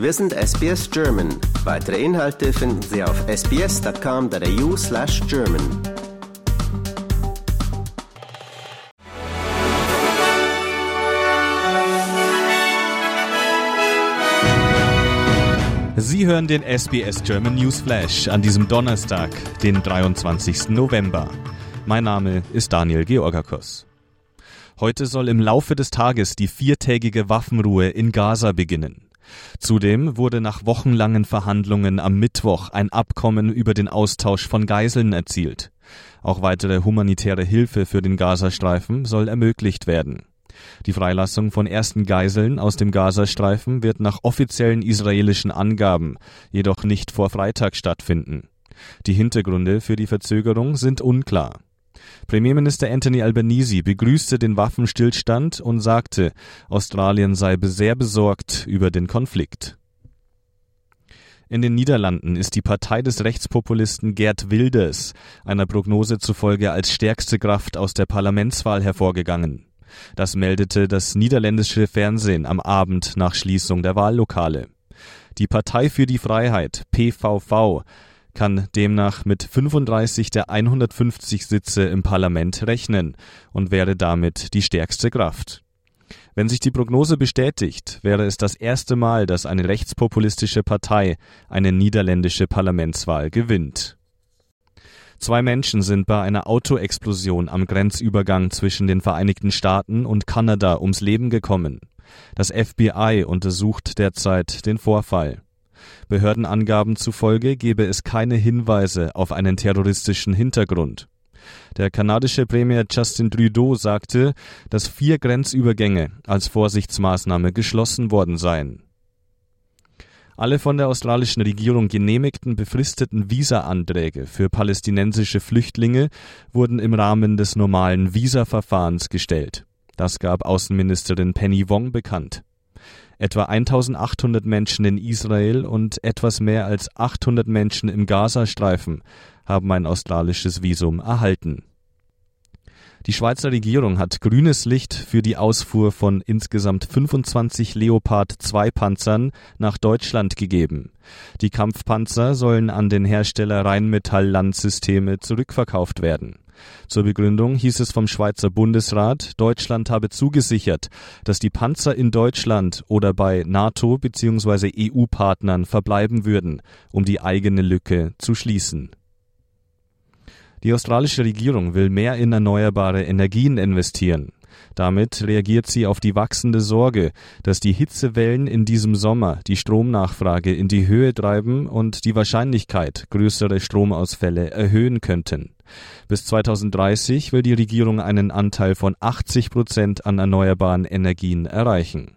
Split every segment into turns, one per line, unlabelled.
Wir sind SBS German. Weitere Inhalte finden Sie auf sbs.com.au slash German.
Sie hören den SBS German News Flash an diesem Donnerstag, den 23. November. Mein Name ist Daniel Georgakos. Heute soll im Laufe des Tages die viertägige Waffenruhe in Gaza beginnen. Zudem wurde nach wochenlangen Verhandlungen am Mittwoch ein Abkommen über den Austausch von Geiseln erzielt. Auch weitere humanitäre Hilfe für den Gazastreifen soll ermöglicht werden. Die Freilassung von ersten Geiseln aus dem Gazastreifen wird nach offiziellen israelischen Angaben jedoch nicht vor Freitag stattfinden. Die Hintergründe für die Verzögerung sind unklar. Premierminister Anthony Albanese begrüßte den Waffenstillstand und sagte, Australien sei sehr besorgt über den Konflikt. In den Niederlanden ist die Partei des Rechtspopulisten Gerd Wilders einer Prognose zufolge als stärkste Kraft aus der Parlamentswahl hervorgegangen. Das meldete das niederländische Fernsehen am Abend nach Schließung der Wahllokale. Die Partei für die Freiheit, PVV, kann demnach mit 35 der 150 Sitze im Parlament rechnen und wäre damit die stärkste Kraft. Wenn sich die Prognose bestätigt, wäre es das erste Mal, dass eine rechtspopulistische Partei eine niederländische Parlamentswahl gewinnt. Zwei Menschen sind bei einer Autoexplosion am Grenzübergang zwischen den Vereinigten Staaten und Kanada ums Leben gekommen. Das FBI untersucht derzeit den Vorfall. Behördenangaben zufolge gebe es keine Hinweise auf einen terroristischen Hintergrund. Der kanadische Premier Justin Trudeau sagte, dass vier Grenzübergänge als Vorsichtsmaßnahme geschlossen worden seien. Alle von der australischen Regierung genehmigten befristeten Visaanträge für palästinensische Flüchtlinge wurden im Rahmen des normalen Visaverfahrens gestellt. Das gab Außenministerin Penny Wong bekannt. Etwa 1800 Menschen in Israel und etwas mehr als 800 Menschen im Gazastreifen haben ein australisches Visum erhalten. Die Schweizer Regierung hat grünes Licht für die Ausfuhr von insgesamt 25 Leopard 2 Panzern nach Deutschland gegeben. Die Kampfpanzer sollen an den Hersteller Rheinmetall Landsysteme zurückverkauft werden. Zur Begründung hieß es vom Schweizer Bundesrat, Deutschland habe zugesichert, dass die Panzer in Deutschland oder bei NATO bzw. EU-Partnern verbleiben würden, um die eigene Lücke zu schließen. Die australische Regierung will mehr in erneuerbare Energien investieren. Damit reagiert sie auf die wachsende Sorge, dass die Hitzewellen in diesem Sommer die Stromnachfrage in die Höhe treiben und die Wahrscheinlichkeit größere Stromausfälle erhöhen könnten. Bis 2030 will die Regierung einen Anteil von 80 Prozent an erneuerbaren Energien erreichen.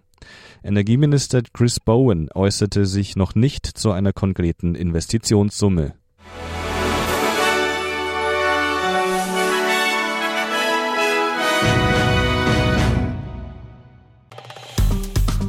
Energieminister Chris Bowen äußerte sich noch nicht zu einer konkreten Investitionssumme.